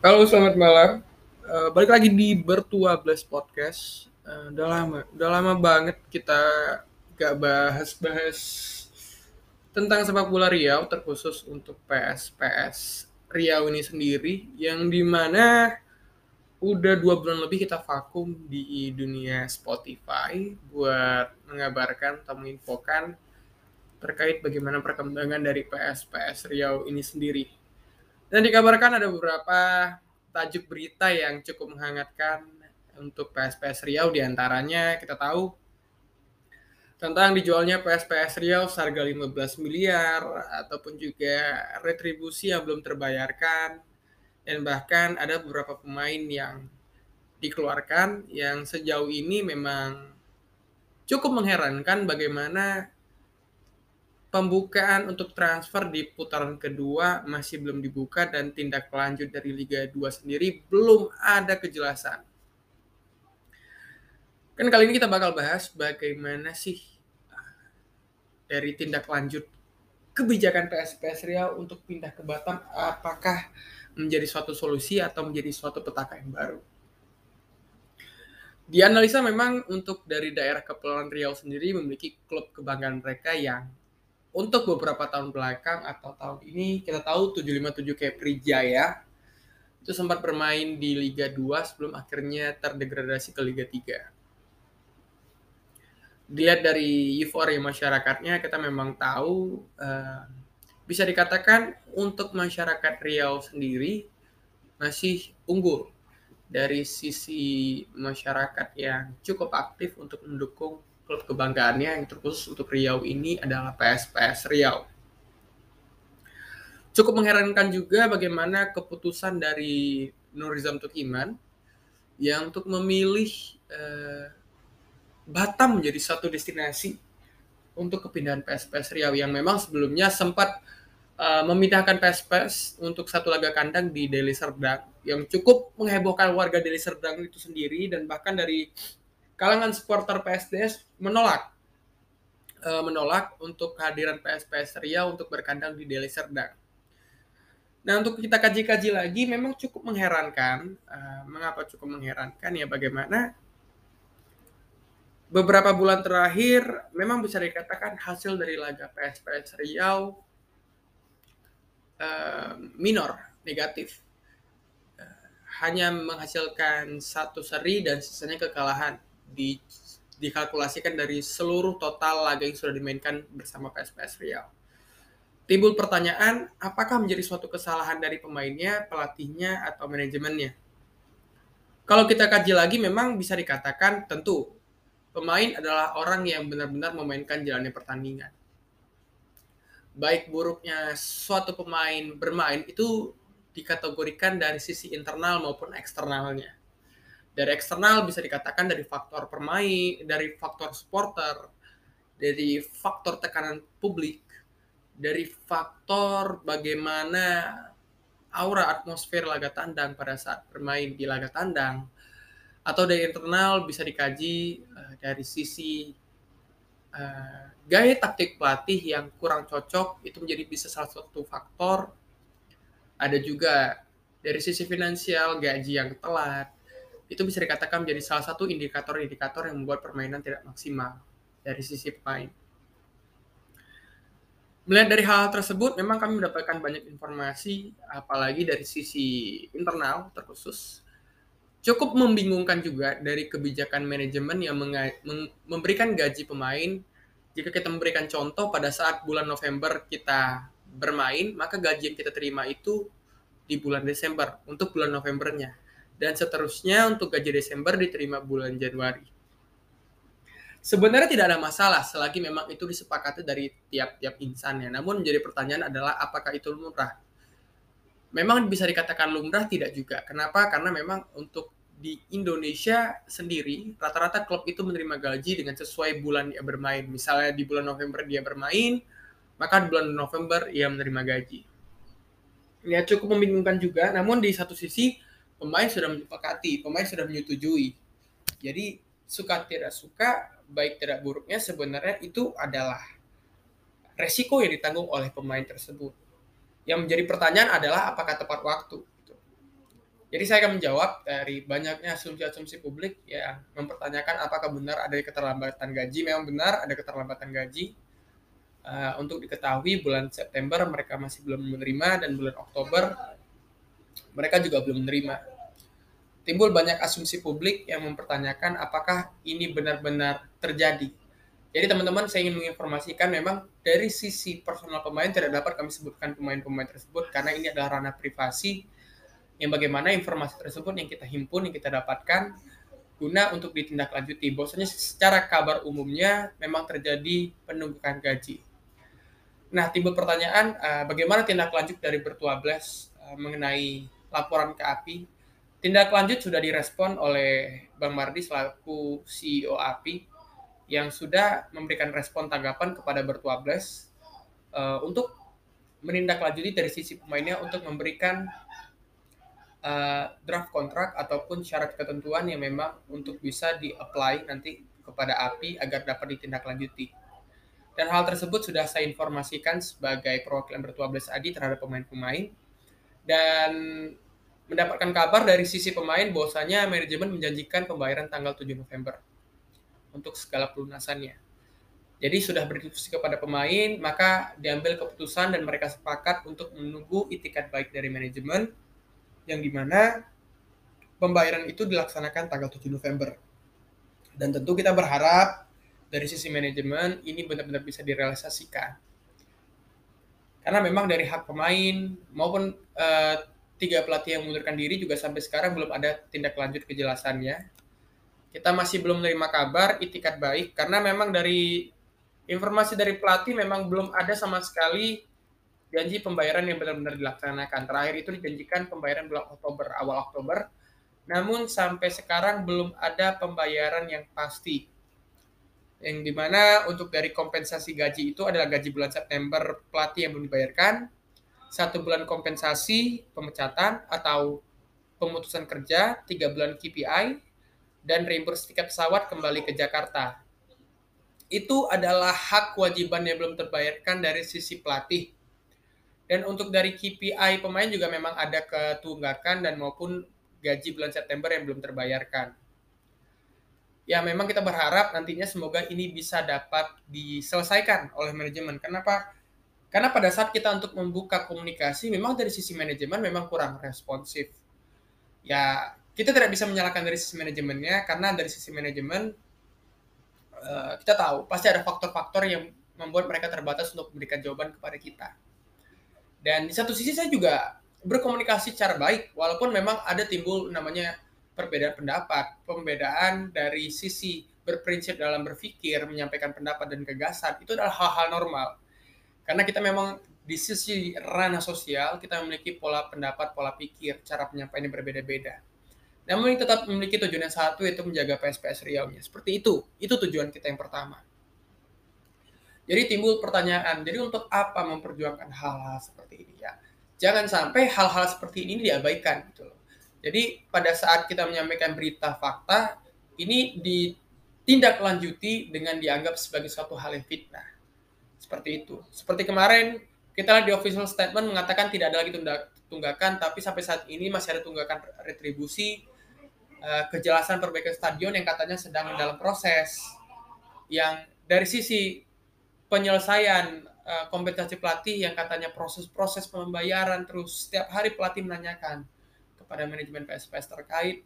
Halo, selamat malam. Uh, balik lagi di Bertua Blast Podcast. Uh, udah lama, udah lama banget kita gak bahas-bahas tentang sepak bola Riau, terkhusus untuk PS-PS Riau ini sendiri, yang di mana udah dua bulan lebih kita vakum di dunia Spotify buat mengabarkan atau menginfokan terkait bagaimana perkembangan dari PS-PS Riau ini sendiri dan dikabarkan ada beberapa tajuk berita yang cukup menghangatkan untuk PSPS Riau. Di antaranya kita tahu tentang dijualnya PSPS Riau seharga 15 miliar ataupun juga retribusi yang belum terbayarkan. Dan bahkan ada beberapa pemain yang dikeluarkan yang sejauh ini memang cukup mengherankan bagaimana Pembukaan untuk transfer di putaran kedua masih belum dibuka dan tindak lanjut dari Liga 2 sendiri belum ada kejelasan. Kan kali ini kita bakal bahas bagaimana sih ah, dari tindak lanjut kebijakan PSPS Riau untuk pindah ke Batam apakah menjadi suatu solusi atau menjadi suatu petaka yang baru. Dianalisa memang untuk dari daerah Kepulauan Riau sendiri memiliki klub kebanggaan mereka yang untuk beberapa tahun belakang atau tahun ini kita tahu 757 Kepri Jaya itu sempat bermain di Liga 2 sebelum akhirnya terdegradasi ke Liga 3. Dilihat dari euforia masyarakatnya kita memang tahu uh, bisa dikatakan untuk masyarakat Riau sendiri masih unggul dari sisi masyarakat yang cukup aktif untuk mendukung klub kebanggaannya yang terkhusus untuk Riau ini adalah PSPS Riau. Cukup mengherankan juga bagaimana keputusan dari Nurizam Tukiman yang untuk memilih eh, Batam menjadi satu destinasi untuk kepindahan PSPS Riau yang memang sebelumnya sempat uh, memindahkan PSPS untuk satu laga kandang di Deli Serdang yang cukup menghebohkan warga Deli Serdang itu sendiri dan bahkan dari kalangan supporter PSDS menolak uh, menolak untuk kehadiran PSPS Riau untuk berkandang di Deli Serdang. Nah untuk kita kaji-kaji lagi memang cukup mengherankan. Uh, mengapa cukup mengherankan ya bagaimana beberapa bulan terakhir memang bisa dikatakan hasil dari laga PSPS Riau uh, minor negatif hanya menghasilkan satu seri dan sisanya kekalahan di dikalkulasikan dari seluruh total laga yang sudah dimainkan bersama PSPS Riau. Timbul pertanyaan, apakah menjadi suatu kesalahan dari pemainnya, pelatihnya, atau manajemennya? Kalau kita kaji lagi, memang bisa dikatakan tentu pemain adalah orang yang benar-benar memainkan jalannya pertandingan. Baik buruknya suatu pemain bermain itu dikategorikan dari sisi internal maupun eksternalnya dari eksternal bisa dikatakan dari faktor permain, dari faktor supporter, dari faktor tekanan publik, dari faktor bagaimana aura atmosfer laga tandang pada saat bermain di laga tandang, atau dari internal bisa dikaji uh, dari sisi uh, gaya taktik pelatih yang kurang cocok itu menjadi bisa salah satu faktor. Ada juga dari sisi finansial gaji yang telat, itu bisa dikatakan menjadi salah satu indikator-indikator yang membuat permainan tidak maksimal dari sisi pemain. Melihat dari hal tersebut, memang kami mendapatkan banyak informasi, apalagi dari sisi internal terkhusus. Cukup membingungkan juga dari kebijakan manajemen yang memberikan gaji pemain. Jika kita memberikan contoh pada saat bulan November kita bermain, maka gaji yang kita terima itu di bulan Desember untuk bulan Novembernya dan seterusnya untuk gaji Desember diterima bulan Januari. Sebenarnya tidak ada masalah selagi memang itu disepakati dari tiap-tiap insan ya. Namun menjadi pertanyaan adalah apakah itu lumrah? Memang bisa dikatakan lumrah tidak juga. Kenapa? Karena memang untuk di Indonesia sendiri rata-rata klub itu menerima gaji dengan sesuai bulan dia bermain. Misalnya di bulan November dia bermain, maka di bulan November ia menerima gaji. Ya cukup membingungkan juga, namun di satu sisi pemain sudah menyepakati, pemain sudah menyetujui. Jadi suka tidak suka, baik tidak buruknya sebenarnya itu adalah resiko yang ditanggung oleh pemain tersebut. Yang menjadi pertanyaan adalah apakah tepat waktu. Gitu. Jadi saya akan menjawab dari banyaknya asumsi-asumsi publik yang mempertanyakan apakah benar ada keterlambatan gaji. Memang benar ada keterlambatan gaji. Uh, untuk diketahui bulan September mereka masih belum menerima dan bulan Oktober mereka juga belum menerima. Timbul banyak asumsi publik yang mempertanyakan apakah ini benar-benar terjadi. Jadi teman-teman saya ingin menginformasikan memang dari sisi personal pemain tidak dapat kami sebutkan pemain-pemain tersebut karena ini adalah ranah privasi yang bagaimana informasi tersebut yang kita himpun, yang kita dapatkan guna untuk ditindaklanjuti. Bahwasanya secara kabar umumnya memang terjadi penunggukan gaji. Nah, timbul pertanyaan, uh, bagaimana tindak lanjut dari Bertua Blast uh, mengenai laporan ke API? Tindak lanjut sudah direspon oleh Bang Mardi selaku CEO API yang sudah memberikan respon tanggapan kepada Bertua Blast uh, untuk menindaklanjuti dari sisi pemainnya untuk memberikan uh, draft kontrak ataupun syarat ketentuan yang memang untuk bisa di-apply nanti kepada API agar dapat ditindaklanjuti. Dan hal tersebut sudah saya informasikan sebagai perwakilan Bertua Bless Adi terhadap pemain-pemain dan mendapatkan kabar dari sisi pemain bahwasanya manajemen menjanjikan pembayaran tanggal 7 November untuk segala pelunasannya. Jadi sudah berdiskusi kepada pemain, maka diambil keputusan dan mereka sepakat untuk menunggu itikat baik dari manajemen yang di mana pembayaran itu dilaksanakan tanggal 7 November. Dan tentu kita berharap dari sisi manajemen ini benar-benar bisa direalisasikan. Karena memang dari hak pemain maupun uh, tiga pelatih yang mengundurkan diri juga sampai sekarang belum ada tindak lanjut kejelasannya. Kita masih belum menerima kabar itikat baik karena memang dari informasi dari pelatih memang belum ada sama sekali janji pembayaran yang benar-benar dilaksanakan. Terakhir itu dijanjikan pembayaran bulan Oktober, awal Oktober. Namun sampai sekarang belum ada pembayaran yang pasti. Yang di mana untuk dari kompensasi gaji itu adalah gaji bulan September pelatih yang belum dibayarkan, satu bulan kompensasi pemecatan atau pemutusan kerja, tiga bulan KPI, dan reimburse tiket pesawat kembali ke Jakarta. Itu adalah hak kewajiban yang belum terbayarkan dari sisi pelatih dan untuk dari KPI pemain juga memang ada ketunggakan dan maupun gaji bulan September yang belum terbayarkan. Ya memang kita berharap nantinya semoga ini bisa dapat diselesaikan oleh manajemen. Kenapa? Karena pada saat kita untuk membuka komunikasi memang dari sisi manajemen memang kurang responsif. Ya kita tidak bisa menyalahkan dari sisi manajemennya karena dari sisi manajemen uh, kita tahu pasti ada faktor-faktor yang membuat mereka terbatas untuk memberikan jawaban kepada kita dan di satu sisi saya juga berkomunikasi secara baik, walaupun memang ada timbul namanya perbedaan pendapat, pembedaan dari sisi berprinsip dalam berpikir, menyampaikan pendapat dan gagasan, itu adalah hal-hal normal. Karena kita memang di sisi ranah sosial, kita memiliki pola pendapat, pola pikir, cara penyampaiannya berbeda-beda. Namun tetap memiliki tujuan yang satu, yaitu menjaga PSPS Riau-nya. Seperti itu, itu tujuan kita yang pertama. Jadi timbul pertanyaan, jadi untuk apa memperjuangkan hal-hal seperti ini ya? Jangan sampai hal-hal seperti ini diabaikan gitu loh. Jadi pada saat kita menyampaikan berita fakta, ini ditindaklanjuti dengan dianggap sebagai suatu hal yang fitnah. Seperti itu. Seperti kemarin kita lihat di official statement mengatakan tidak ada lagi tunggakan, tapi sampai saat ini masih ada tunggakan retribusi, eh, kejelasan perbaikan stadion yang katanya sedang dalam proses. Yang dari sisi penyelesaian uh, kompensasi pelatih yang katanya proses-proses pembayaran terus setiap hari pelatih menanyakan kepada manajemen PSPS terkait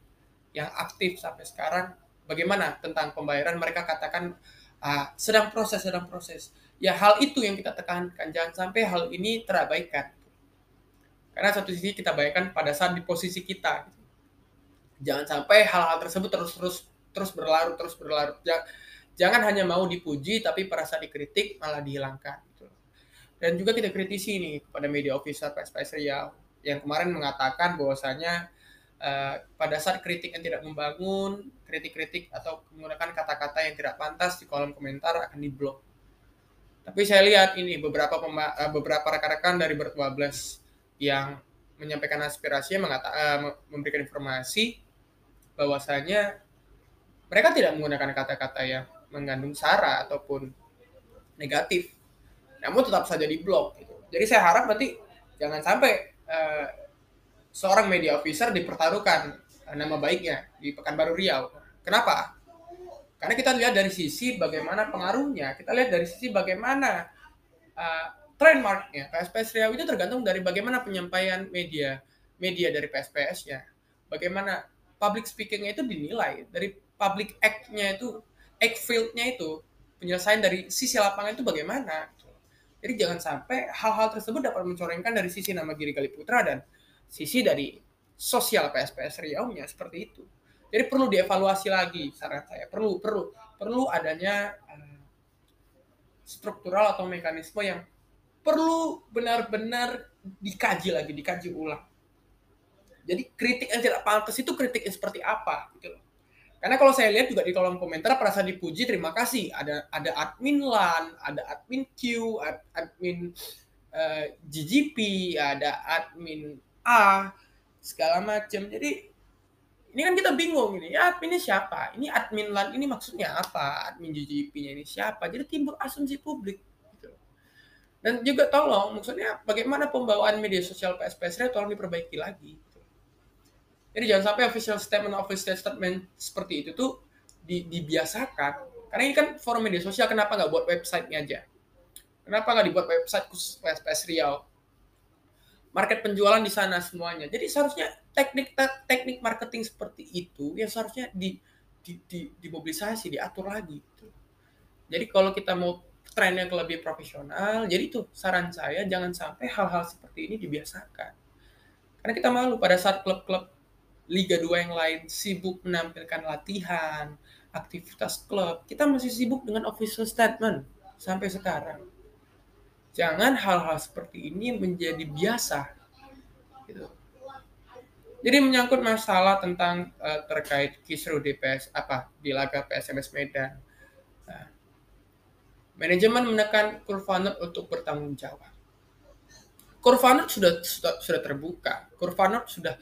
yang aktif sampai sekarang bagaimana tentang pembayaran mereka katakan uh, sedang proses sedang proses. Ya hal itu yang kita tekankan. Jangan sampai hal ini terabaikan. Karena satu sisi kita bayangkan pada saat di posisi kita jangan sampai hal-hal tersebut terus terus terus berlarut terus berlarut. Jangan hanya mau dipuji tapi pada saat dikritik malah dihilangkan gitu. Dan juga kita kritisi ini pada media officer PSPS Riau yang kemarin mengatakan bahwasanya uh, pada saat kritik yang tidak membangun, kritik-kritik atau menggunakan kata-kata yang tidak pantas di kolom komentar akan diblok. Tapi saya lihat ini beberapa uh, beberapa rekan-rekan dari Bertua Bless yang menyampaikan aspirasinya mengatakan uh, eh, memberikan informasi bahwasanya mereka tidak menggunakan kata-kata yang mengandung sara ataupun negatif namun tetap saja di blok gitu. jadi saya harap nanti jangan sampai uh, seorang media officer dipertaruhkan nama baiknya di Pekanbaru Riau. Kenapa? Karena kita lihat dari sisi bagaimana pengaruhnya, kita lihat dari sisi bagaimana uh, trademarknya. PSPS Riau itu tergantung dari bagaimana penyampaian media media dari PSPS-nya. Bagaimana public speaking-nya itu dinilai dari public act-nya itu, act field-nya itu, penyelesaian dari sisi lapangan itu bagaimana. Jadi jangan sampai hal-hal tersebut dapat mencorengkan dari sisi nama Giri Putra dan sisi dari sosial PSPS Riau-nya seperti itu. Jadi perlu dievaluasi lagi saran saya. Perlu perlu perlu adanya uh, struktural atau mekanisme yang perlu benar-benar dikaji lagi, dikaji ulang. Jadi kritik yang tidak pantas itu kritik yang seperti apa gitu. Karena kalau saya lihat juga di kolom komentar pada saat dipuji terima kasih ada ada admin LAN, ada admin Q, ad, admin uh, eh, GGP, ada admin A segala macam. Jadi ini kan kita bingung ini ya adminnya siapa ini admin LAN ini maksudnya apa admin GGP-nya ini siapa jadi timbul asumsi publik gitu. dan juga tolong maksudnya bagaimana pembawaan media sosial PSPS tolong diperbaiki lagi gitu. jadi jangan sampai official statement official statement seperti itu tuh di, dibiasakan karena ini kan forum media sosial kenapa nggak buat websitenya aja kenapa nggak dibuat website khusus PSPS Riau market penjualan di sana semuanya. Jadi seharusnya teknik teknik marketing seperti itu yang seharusnya di, di, di dimobilisasi, diatur lagi. Gitu. Jadi kalau kita mau tren yang lebih profesional, jadi itu saran saya jangan sampai hal-hal seperti ini dibiasakan. Karena kita malu pada saat klub-klub Liga 2 yang lain sibuk menampilkan latihan, aktivitas klub, kita masih sibuk dengan official statement sampai sekarang jangan hal-hal seperti ini menjadi biasa gitu jadi menyangkut masalah tentang uh, terkait kisru DPS apa di laga PSMS Medan. Nah, manajemen menekan Kurvanut untuk bertanggung jawab. Kurvanut sudah, sudah sudah terbuka. Kurvanut sudah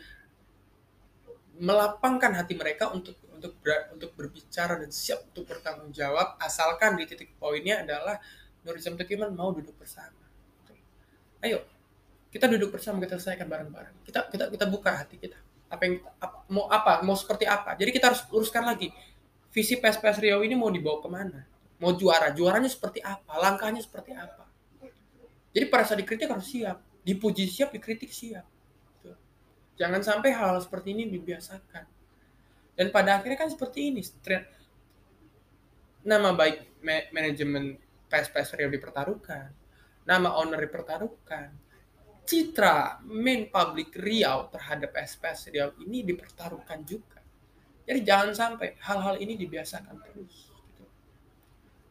melapangkan hati mereka untuk untuk ber, untuk berbicara dan siap untuk bertanggung jawab asalkan di titik poinnya adalah Nurizam Tukiman mau duduk bersama. Ayo, kita duduk bersama kita selesaikan bareng-bareng. Kita kita kita buka hati kita. Apa yang apa, mau apa, mau seperti apa. Jadi kita harus uruskan lagi. Visi PSPS Riau ini mau dibawa ke mana? Mau juara, juaranya seperti apa? Langkahnya seperti apa? Jadi pada saat dikritik harus siap. Dipuji siap, dikritik siap. Jangan sampai hal, hal seperti ini dibiasakan. Dan pada akhirnya kan seperti ini. Nama baik manajemen PSPS Riau dipertaruhkan, nama owner dipertaruhkan, citra main public Riau terhadap SPS Riau ini dipertaruhkan juga. Jadi jangan sampai hal-hal ini dibiasakan terus. Gitu.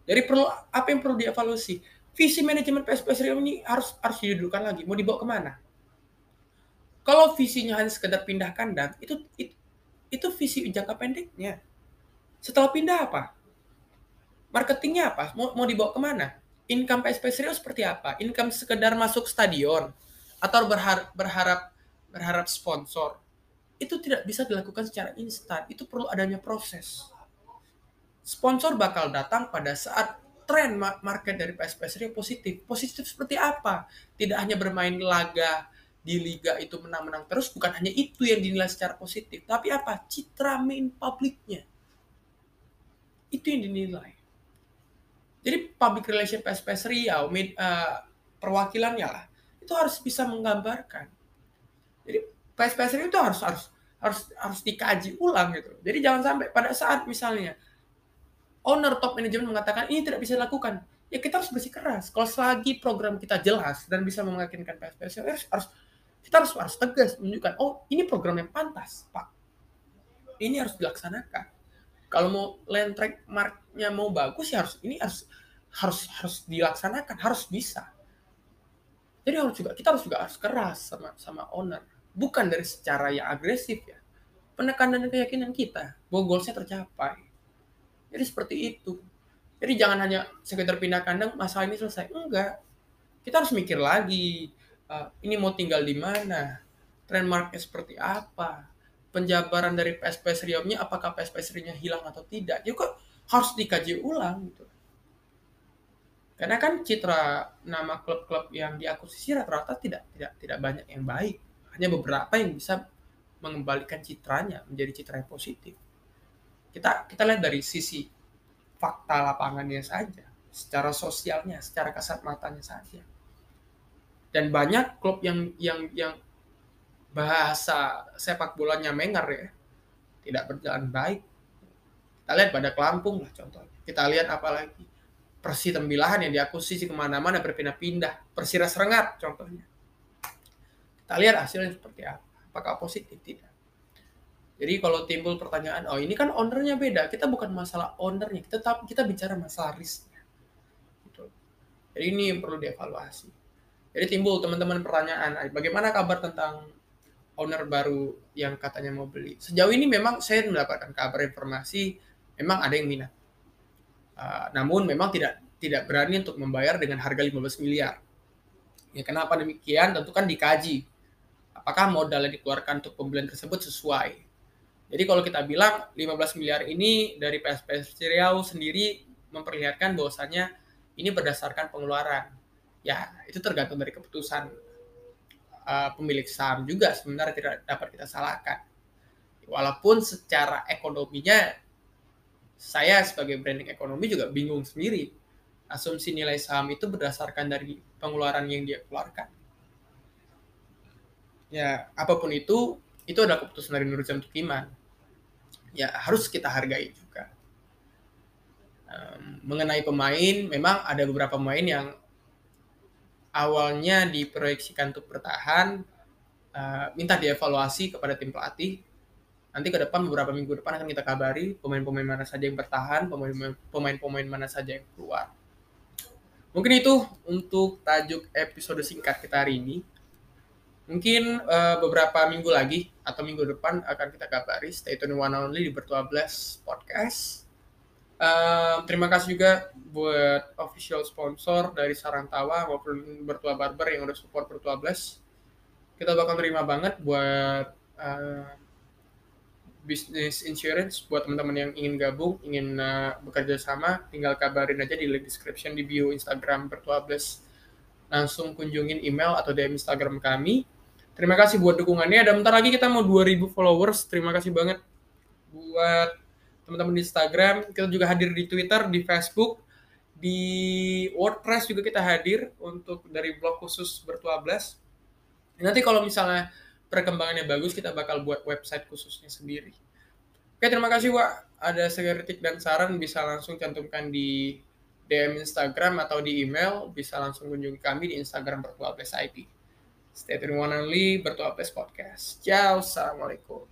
Jadi perlu apa yang perlu dievaluasi? Visi manajemen PSPS Riau ini harus harus didudukkan lagi. Mau dibawa ke mana? Kalau visinya hanya sekedar pindah kandang, itu itu, itu visi jangka pendeknya. Setelah pindah apa? marketingnya apa? Mau, mau dibawa ke mana? Income PSP Serius seperti apa? Income sekedar masuk stadion atau berharap berharap berharap sponsor itu tidak bisa dilakukan secara instan. Itu perlu adanya proses. Sponsor bakal datang pada saat tren market dari PSP Serius positif. Positif seperti apa? Tidak hanya bermain laga di liga itu menang-menang terus, bukan hanya itu yang dinilai secara positif, tapi apa? Citra main publiknya. Itu yang dinilai. Jadi public relation PSPS Riau, uh, perwakilannya lah, itu harus bisa menggambarkan. Jadi PSPS Riau itu harus harus harus harus dikaji ulang gitu. Jadi jangan sampai pada saat misalnya owner top manajemen mengatakan ini tidak bisa dilakukan, ya kita harus bersikeras. Kalau selagi program kita jelas dan bisa meyakinkan PSPS harus, harus kita harus harus tegas menunjukkan oh ini program yang pantas pak ini harus dilaksanakan kalau mau land track marknya mau bagus ya harus ini harus harus harus dilaksanakan harus bisa jadi harus juga kita harus juga harus keras sama sama owner. Bukan dari secara yang agresif ya. Penekanan dan keyakinan kita bahwa goalsnya tercapai. Jadi seperti itu. Jadi jangan hanya sekedar pindah kandang masalah ini selesai. Enggak. Kita harus mikir lagi uh, ini mau tinggal di mana? Trend marketnya seperti apa? Penjabaran dari PSPS Riau-nya apakah PSPS Riau-nya hilang atau tidak? Ya kok harus dikaji ulang gitu karena kan citra nama klub-klub yang diakuisisi rata-rata tidak tidak tidak banyak yang baik. Hanya beberapa yang bisa mengembalikan citranya menjadi citra yang positif. Kita kita lihat dari sisi fakta lapangannya saja secara sosialnya secara kasat matanya saja. Dan banyak klub yang yang yang bahasa sepak bolanya mengar ya tidak berjalan baik. Kita lihat pada Kelampung lah contohnya. Kita lihat apalagi Persi Tembilahan yang diakuisisi ke mana-mana berpindah-pindah Persiras Rengat contohnya kita lihat hasilnya seperti apa apakah positif tidak jadi kalau timbul pertanyaan, oh ini kan ownernya beda, kita bukan masalah ownernya, kita tetap kita bicara masalah risknya. Gitu. Jadi ini yang perlu dievaluasi. Jadi timbul teman-teman pertanyaan, bagaimana kabar tentang owner baru yang katanya mau beli? Sejauh ini memang saya mendapatkan kabar informasi, memang ada yang minat. Uh, namun memang tidak tidak berani untuk membayar dengan harga 15 miliar. Ya kenapa demikian? Tentu kan dikaji. Apakah modal yang dikeluarkan untuk pembelian tersebut sesuai jadi kalau kita bilang 15 miliar ini dari PSPS Riau sendiri memperlihatkan bahwasannya ini berdasarkan pengeluaran. Ya, itu tergantung dari keputusan uh, pemilik saham juga sebenarnya tidak dapat kita salahkan. Walaupun secara ekonominya saya sebagai branding ekonomi juga bingung sendiri. Asumsi nilai saham itu berdasarkan dari pengeluaran yang dia keluarkan. Ya, apa pun itu, itu adalah keputusan dari Nurjan Tukiman ya harus kita hargai juga. Um, mengenai pemain, memang ada beberapa pemain yang awalnya diproyeksikan untuk bertahan, uh, minta dievaluasi kepada tim pelatih. Nanti ke depan beberapa minggu depan akan kita kabari pemain-pemain mana saja yang bertahan, pemain-pemain mana saja yang keluar. Mungkin itu untuk tajuk episode singkat kita hari ini. Mungkin uh, beberapa minggu lagi atau minggu depan akan kita kabari. Stay tune one only di Bertua Bless Podcast. Uh, terima kasih juga buat official sponsor dari Sarantawa maupun Bertua Barber yang udah support Bertua Bless. Kita bakal terima banget buat uh, business insurance buat teman-teman yang ingin gabung, ingin uh, bekerja sama, tinggal kabarin aja di link description di bio Instagram Bertua Bless. Langsung kunjungin email atau DM Instagram kami Terima kasih buat dukungannya. Dan bentar lagi kita mau 2000 followers. Terima kasih banget buat teman-teman di Instagram. Kita juga hadir di Twitter, di Facebook, di WordPress juga kita hadir untuk dari blog khusus Bertua Blast. Nanti kalau misalnya perkembangannya bagus, kita bakal buat website khususnya sendiri. Oke, terima kasih, Wak. Ada kritik dan saran bisa langsung cantumkan di DM Instagram atau di email. Bisa langsung kunjungi kami di Instagram Bertua Blast IP. Stay tuned one only, Bertua Podcast. Ciao, Assalamualaikum.